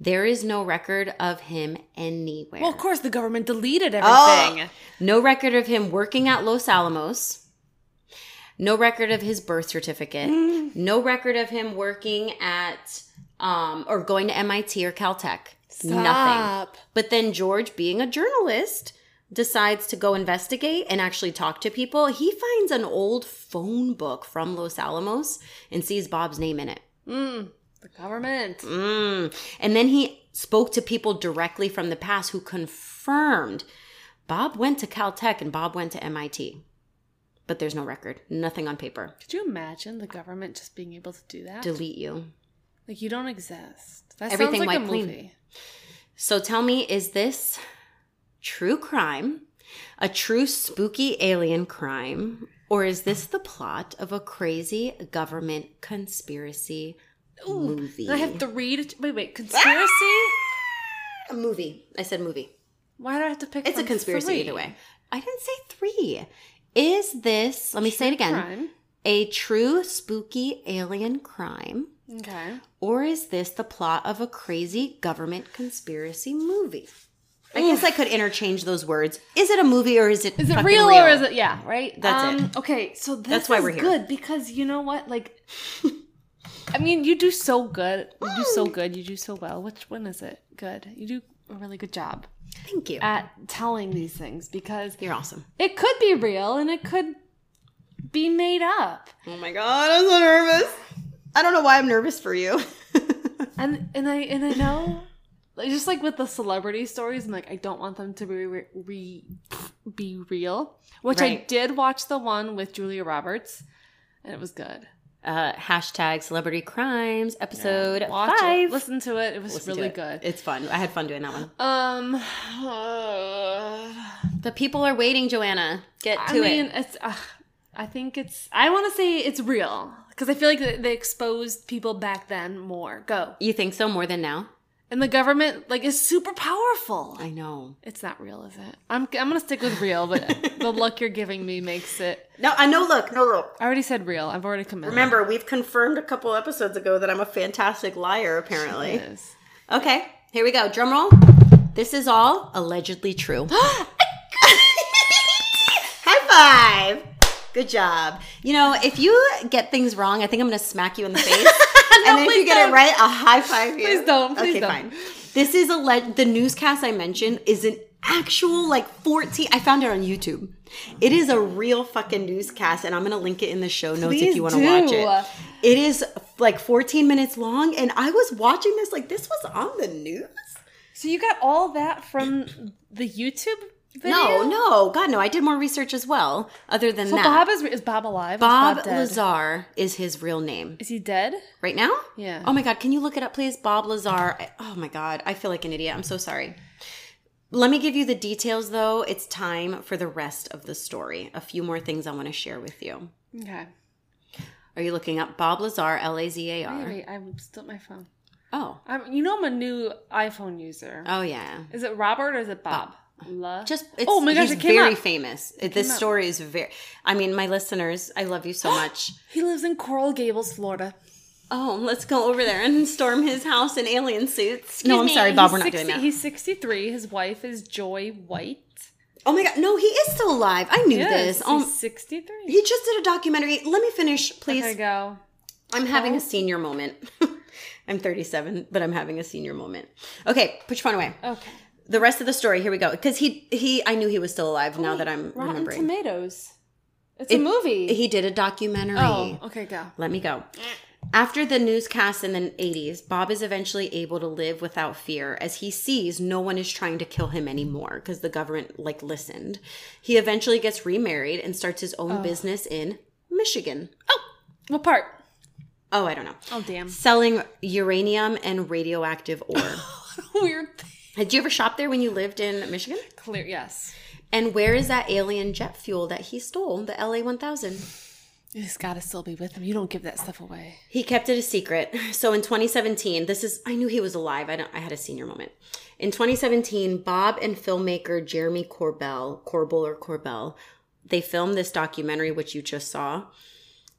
There is no record of him anywhere. Well, of course the government deleted Oh. everything. No record of him working at Los Alamos. No record of his birth certificate. No record of him working at um, or going to MIT or Caltech. Nothing. But then George, being a journalist, decides to go investigate and actually talk to people. He finds an old phone book from Los Alamos and sees Bob's name in it. Mm, the government. Mm. And then he spoke to people directly from the past who confirmed Bob went to Caltech and Bob went to MIT. But there's no record, nothing on paper. Could you imagine the government just being able to do that? Delete you. like you don't exist. That Everything sounds like a wiped clean. movie. So tell me, is this true crime, a true spooky alien crime, or is this the plot of a crazy government conspiracy movie? I have three to wait, wait, conspiracy? a movie. I said movie. Why do I have to pick? It's a conspiracy three? either way. I didn't say three. Is this, let me say it again, Crime. a true spooky alien crime? Okay. Or is this the plot of a crazy government conspiracy movie? I guess I could interchange those words. Is it a movie or is it Is it fucking real, or is it yeah, right? That's um, Okay, so this That's why is we're here. good because you know what? Like I mean, you do so good. You do so good. You do so well. Which one is it? Good. You do a really good job Thank you. at telling these things because You're awesome. it could be real and it could be made up. Oh my god, I'm so nervous. I don't know why I'm nervous for you. And and I and I know like, just like with the celebrity stories, I'm like I don't want them to be re- re- be real. Which I did watch the one with Julia Roberts, and it was good. Uh, hashtag celebrity crimes episode Watch five. it, listen to it. It was Listen really it. good. It's fun. I had fun doing that one. Um, The people are waiting, Joanna. Get I to mean, it. it's. Uh, I think it's. I want to say it's real because I feel like they exposed people back then more. Go You think so more than now? And the government like is super powerful. I know. It's not real, is it? I'm. I'm gonna stick with real, but the look you're giving me makes it. No, I know. Look, no, look. I already said real. I've already committed. Remember, we've confirmed a couple episodes ago that I'm a fantastic liar. Apparently. Okay, here we go. Drum roll. This is all allegedly true. High five. Good job. You know, if you get things wrong, I think I'm going to smack you in the face. and then if you get don't. it right, I'll high five you. Please don't, please okay, don't. fine. This is a le- the newscast I mentioned is an actual like 14 I found it on YouTube. It is a real fucking newscast and I'm going to link it in the show notes if you want to watch it. It is like 14 minutes long and I was watching this like this was on the news. So you got all that from the YouTube video? No, no, God, no. I did more research as well. Other than So that, Bob is is Bob alive? Is Bob. Lazar is his real name Is he dead? right now. Yeah. Oh my God, can you look it up, please? Bob Lazar. I- oh my God, I feel like an idiot. I'm so sorry. Let me give you the details, though. It's time for the rest of the story. A few more things I want to share with you. Okay. Are you looking up Bob Lazar, L A Z A R? wait, I'm still at my phone. Oh, I'm, you know, I'm a new iPhone user. oh yeah. Is it Robert or is it Bob? La? Just it's, oh my gosh, he's it came very up. famous. came this up. story is very. I mean, my listeners, I love you so much. He lives in Coral Gables, Florida. Oh, let's go over there and storm his house in alien suits. no, I'm Excuse sorry, Bob. he's We're not 60 doing that. He's 63. His wife is Joy White. Oh my god, no, he is still alive. I knew Yes, this. Oh, he's Oh, 63. he just did a documentary. Let me finish, please. Okay, go. I'm having a senior moment. I'm 37, but I'm having a senior moment. Okay, put your phone away. Okay. The rest of the story, here we go. Because he he I knew he was still alive now that I'm Rotten remembering. Tomatoes. It's It- a movie. He did a documentary. oh, okay, go. Let me go. After the newscast in the 80s, Bob is eventually able to live without fear as he sees no one is trying to kill him anymore because the government like listened. He eventually gets remarried and starts his own oh. business in Michigan. Oh, what part? Oh, I don't know. Oh, damn. Selling uranium and radioactive ore. Weird. Did you ever shop there when you lived in Michigan? Clear, yes. And where is that alien jet fuel that he stole, the LA 1000? It's got to still be with him. You don't give that stuff away. He kept it a secret. So in 2017, this is I knew he was alive. I don't I had a senior moment. In 2017, Bob and filmmaker Jeremy Corbell, Corbell or Corbell, they filmed this documentary which you just saw,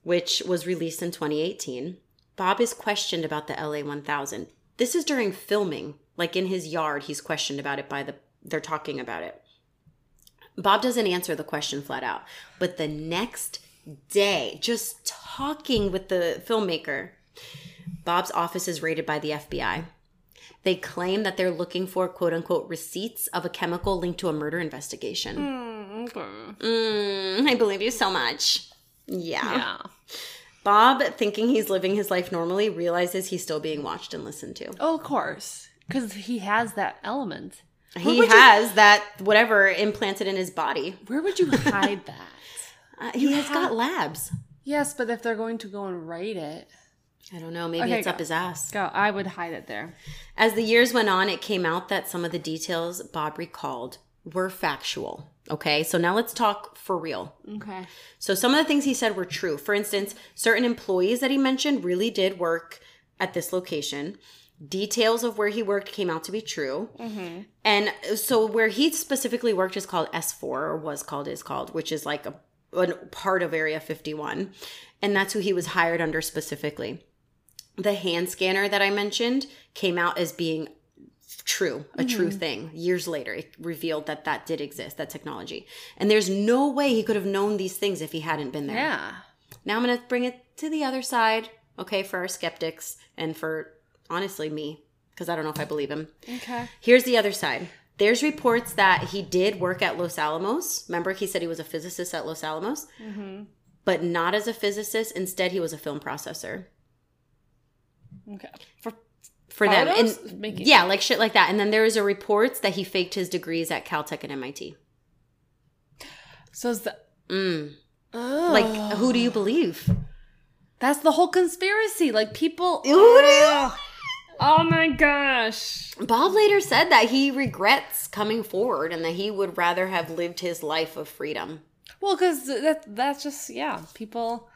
which was released in 2018. Bob is questioned about the LA 1000. This is during filming, like in his yard, he's questioned about it by the they're talking about it. Bob doesn't answer the question flat out, but the next day, just talking with the filmmaker, Bob's office is raided by the FBI. They claim that they're looking for quote unquote receipts of a chemical linked to a murder investigation. Mm, I believe you so much. Yeah. Yeah. Bob, thinking he's living his life normally, realizes he's still being watched and listened to. Oh, of course. Because he has that element. He would you- has that whatever implanted in his body. Where would you hide that? Uh, he has got labs. Yes, but if they're going to go and write it, I don't know. Maybe Okay, it's go. up his ass. go. I would hide it there. As the years went on, it came out that some of the details Bob recalled were factual. Okay, so now let's talk for real. Okay. So some of the things he said were true. For instance, certain employees that he mentioned really did work at this location. Details of where he worked came out to be true. Mm-hmm. And so where he specifically worked is called S4 or was called is called, which is like a, a part of Area 51. And that's who he was hired under specifically. The hand scanner that I mentioned came out as being true, a true mm-hmm. thing. Years later, it revealed that that did exist, that technology. And there's no way he could have known these things if he hadn't been there. Yeah. Now I'm going to bring it to the other side, okay, for our skeptics and for honestly me, because I don't know if I believe him. Okay. Here's the other side. There's reports that he did work at Los Alamos. Remember, he said he was a physicist at Los Alamos, but not as a physicist. Instead, he was a film processor Okay. For for them. And Making- yeah, like shit like that. And then there is a reports that he faked his degrees at Caltech and MIT. so is the Mm. oh. Like, who do you believe? that's the whole conspiracy. Like people. Who do you? Oh my gosh. Bob later said that he regrets coming forward and that he would rather have lived his life of freedom. Well, because that that's just yeah. People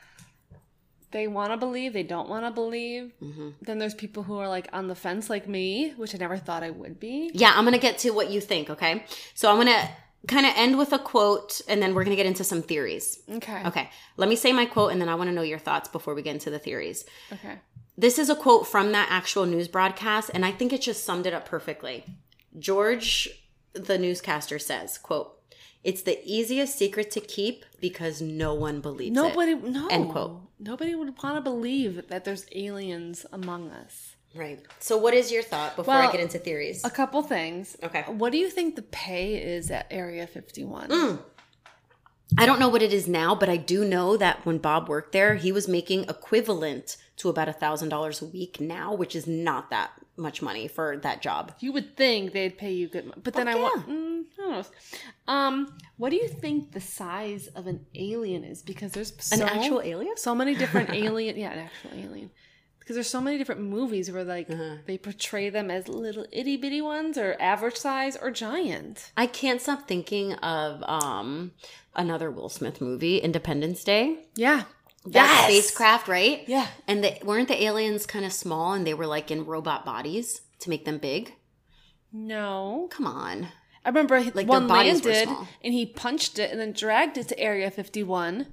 they want to believe, they don't want to believe. Mm-hmm. Then there's people who are like on the fence, like me, which I never thought I would be. Yeah, I'm going to get to what you think, okay? So I'm going to kind of end with a quote and then we're going to get into some theories. Okay. Okay, let me say my quote and then I want to know your thoughts before we get into the theories. Okay. This is a quote from that actual news broadcast and I think it just summed it up perfectly. George, the newscaster, says, quote, it's the easiest secret to keep because no one believes it. Nobody, no. End quote. Nobody would want to believe that there's aliens among us. Right. So, what is your thought before Well, I get into theories? A couple things. Okay. What do you think the pay is at Area 51? Mm. I don't know what it is now, but I do know that when Bob worked there, he was making equivalent to about a thousand dollars a week now, which is not that much money for that job. You would think they'd pay you good money, but then I Fuck want. Mm, I don't know. Um, what do you think the size of an alien is? Because there's so, An actual alien? so many different alien. Yeah, an actual alien. Because there's so many different movies where like Uh-huh. they portray them as little itty bitty ones or average size or giant. I can't stop thinking of um another Will Smith movie, Independence Day. Yeah. That Yes! spacecraft, right? Yeah. And they weren't the aliens kind of small and they were like in robot bodies to make them big? No. Come on. I remember Like, one landed and he punched it and then dragged it to Area 51.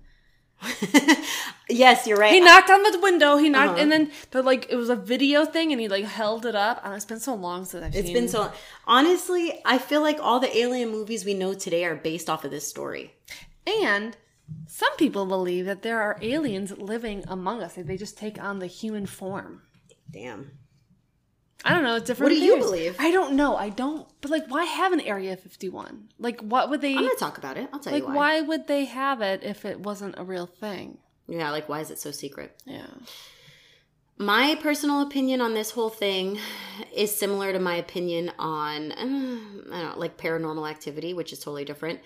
yes, you're right. He knocked on the window. He knocked, Uh-huh. and then the like it was a video thing, and he like held it up. And it's been so long since I've It's seen. been so honestly, I feel like all the alien movies we know today are based off of this story. And some people believe that there are aliens living among us. They just take on the human form. Damn. I don't know. It's different. What do you believe? I don't know. I don't. But like, why have an Area 51? Like, what would they? I'm gonna talk about it. I'll tell like, you why. why would they have it if it wasn't a real thing? Yeah, like why is it so secret? Yeah. My personal opinion on this whole thing is similar to my opinion on I don't know, like paranormal activity, which is totally different.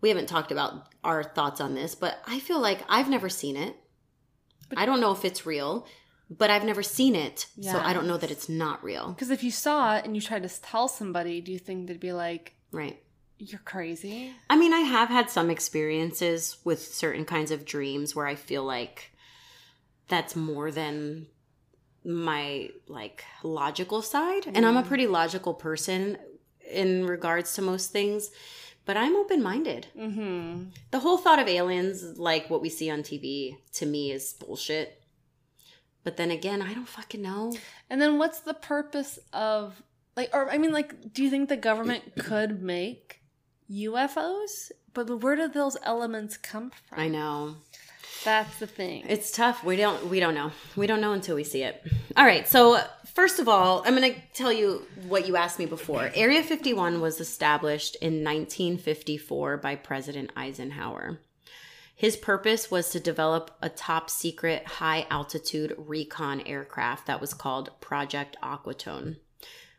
We haven't talked about our thoughts on this, but I feel like I've never seen it. I don't know if it's real, but I've never seen it, so I don't know that it's not real. Because if you saw it and you tried to tell somebody, do you think they'd be like, Right. "You're crazy"? I mean, I have had some experiences with certain kinds of dreams where I feel like that's more than my like logical side. And I'm a pretty logical person in regards to most things, but I'm open-minded. Mm-hmm. The whole thought of aliens like what we see on TV to me is bullshit. But then again, I don't fucking know. And then what's the purpose of like or I mean like do you think the government could make UFOs? But where do those elements come from? I know. That's the thing. It's tough. We don't we don't know. We don't know until we see it. All right. So, first of all, I'm going to tell you what you asked me before. Area 51 was established in 1954 by President Eisenhower. His purpose was to develop a top secret high altitude recon aircraft that was called Project Aquatone.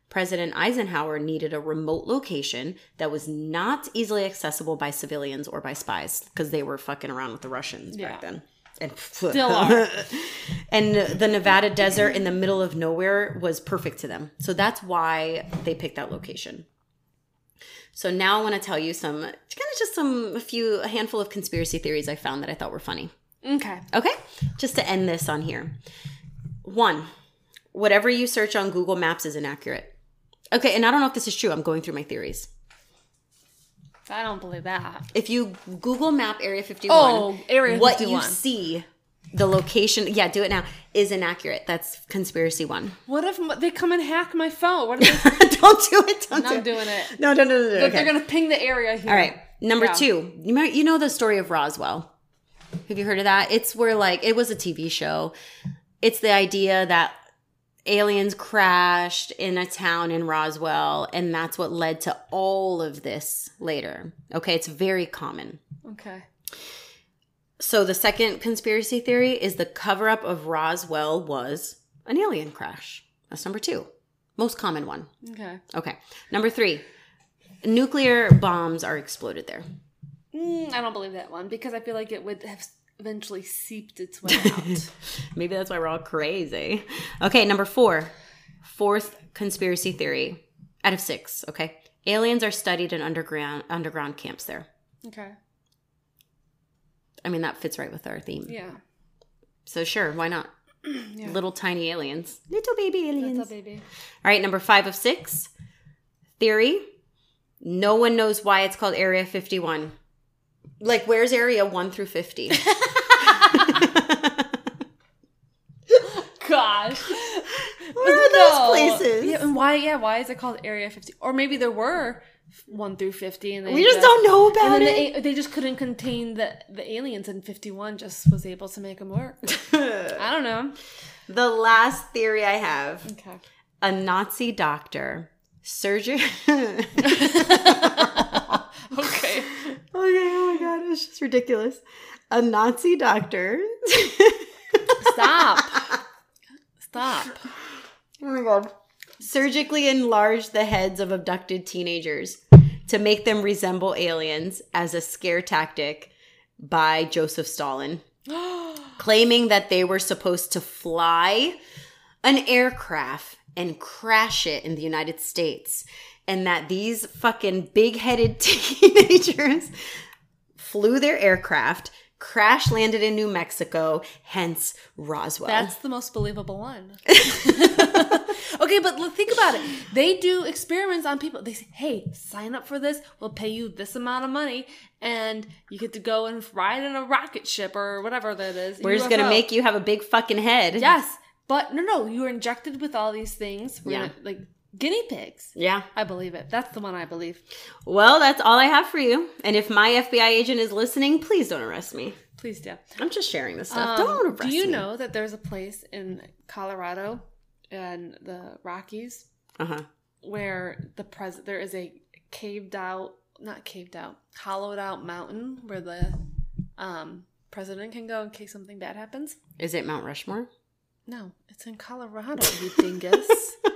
President Eisenhower needed a remote location that was not easily accessible by civilians or by spies because they were fucking around with the Russians back then. And Still are. and the Nevada desert in the middle of nowhere was perfect to them. So that's why they picked that location. So now I want to tell you some kind of just some a few a handful of conspiracy theories I found that I thought were funny. okay. Okay? Just to end this on here. One, whatever you search on Google Maps is inaccurate. Okay, and I don't know if this is true. I'm going through my theories. I don't believe that. If you Google Map Area 51, Oh, Area 51. what 51. you see, the location, yeah, do it now, is inaccurate. That's conspiracy one. What if they come and hack my phone? What if they don't do it. Don't I'm do not it. doing it. No, no, no, no. no. Okay. They're gonna ping the area here. All right. Number Yeah. two, you know, you know the story of Roswell. Have you heard of that? It's where like it was a TV show. It's the idea that aliens crashed in a town in Roswell, and that's what led to all of this later. Okay, it's very common. Okay. So the second conspiracy theory is the cover up of Roswell was an alien crash. That's number two. Most common one. Okay. Okay. Number three, nuclear bombs are exploded there. Mm, I don't believe that one because I feel like it would have eventually seeped its way out. Maybe that's why we're all crazy. Okay, number four, fourth conspiracy theory out of six. Okay. Aliens are studied in underground underground camps there. okay. I mean, that fits right with our theme. Yeah. So, sure, why not? Yeah. Little tiny aliens. Little baby aliens. Up, baby? All right, number five of six. Theory. No one knows why it's called Area 51. Like, where's Area 1 through 50? Gosh. Where are those places? Yeah, and why? Yeah, why is it called Area 50? Or maybe there were one through 50, and they we just don't know about it. the, they just couldn't contain the the aliens, and 51 just was able to make them work. I don't know. the last theory I have Okay. a Nazi doctor, surgeon. okay, Okay. oh my god, it's just ridiculous. A Nazi doctor. Stop. Stop. Oh my god. Surgically enlarged the heads of abducted teenagers to make them resemble aliens as a scare tactic by Joseph Stalin, claiming that they were supposed to fly an aircraft and crash it in the United States, and that these fucking big headed teenagers flew their aircraft, crash landed in New Mexico, hence Roswell. That's the most believable one. okay, but think about it. They do experiments on people. They say, "Hey, sign up for this. We'll pay you this amount of money, and you get to go and ride in a rocket ship or whatever that is." We're just gonna make you have a big fucking head. Yes, but no, no, you are injected with all these things. We're Yeah. gonna- like guinea pigs. Yeah. I believe it. That's the one I believe. Well, that's all I have for you. And if my FBI agent is listening, please don't arrest me. Please do. I'm just sharing this stuff. Um, don't arrest me. do you me. know that there's a place in Colorado and the Rockies Uh huh. where the pres there is a caved out, not caved out, hollowed out mountain where the um, president can go in case something bad happens? Is it Mount Rushmore? No, it's in Colorado, you dingus.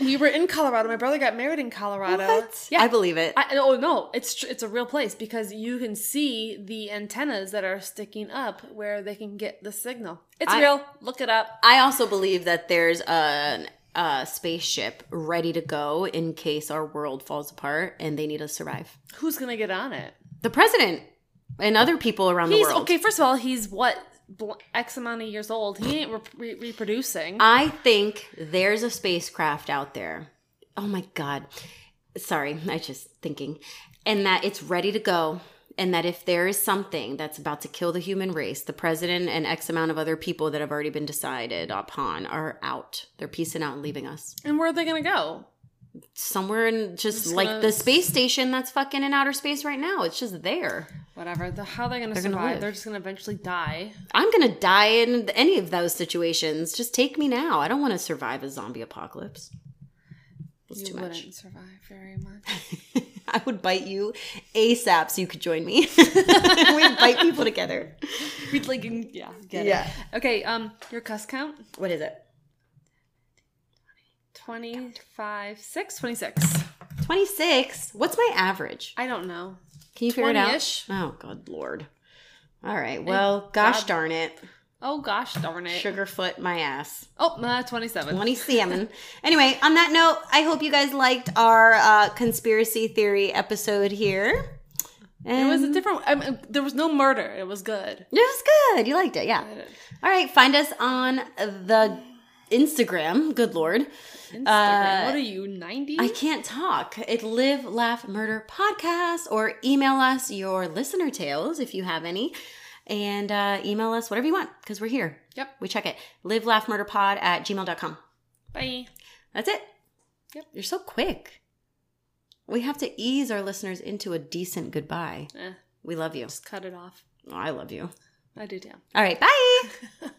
we were in Colorado. My brother got married in Colorado. What? Yeah, I believe it. I, oh no, it's tr- it's a real place because you can see the antennas that are sticking up where they can get the signal. It's I- real. Look it up. I also believe that there's a, a spaceship ready to go in case our world falls apart and they need to survive. Who's gonna get on it? The president and other people around He's the world. okay. First of all, he's what x amount of years old. He ain't re- re- reproducing. I think there's a spacecraft out there. Oh my god. Sorry, I just thinking. And that it's ready to go. And that if there is something that's about to kill the human race, the president and X amount of other people that have already been decided upon are out. They're piecing out and leaving us. and where are they gonna go? Somewhere in just Just like gonna- the space station that's fucking in outer space right now. It's just there. Whatever. The, how they're gonna They're gonna survive? they're just gonna eventually die. I'm gonna die in any of those situations. Just take me now. I don't want to survive a zombie apocalypse. It's you too much. wouldn't survive very much. I would bite you ASAP so you could join me. We'd bite people together. We'd like, yeah, get Yeah. it. Okay. Um, your cuss count: What is it? 25, 6, 26. 26. What's my average? I don't know. Can you figure it out? 20-ish. Oh, good lord. All right. Well, gosh God. darn it. Oh gosh, darn it. Sugarfoot my ass. Oh, uh, 27. 27. anyway, on that note, I hope you guys liked our uh, conspiracy theory episode here. And It was a different. I mean, there was no murder. It was good. It was good. You liked it, yeah. All right, find us on the Instagram. Good lord, Instagram. Uh, what are you, 90? I can't talk. It live laugh murder podcast, or email us your listener tales if you have any, and uh, email us whatever you want because we're here. Yep. We check it. Live laugh murder pod at gmail.com. Bye. That's it. Yep. You're so quick. We have to ease our listeners into a decent goodbye. Eh, We love you. just cut it off. I love you. I do too. All right, bye.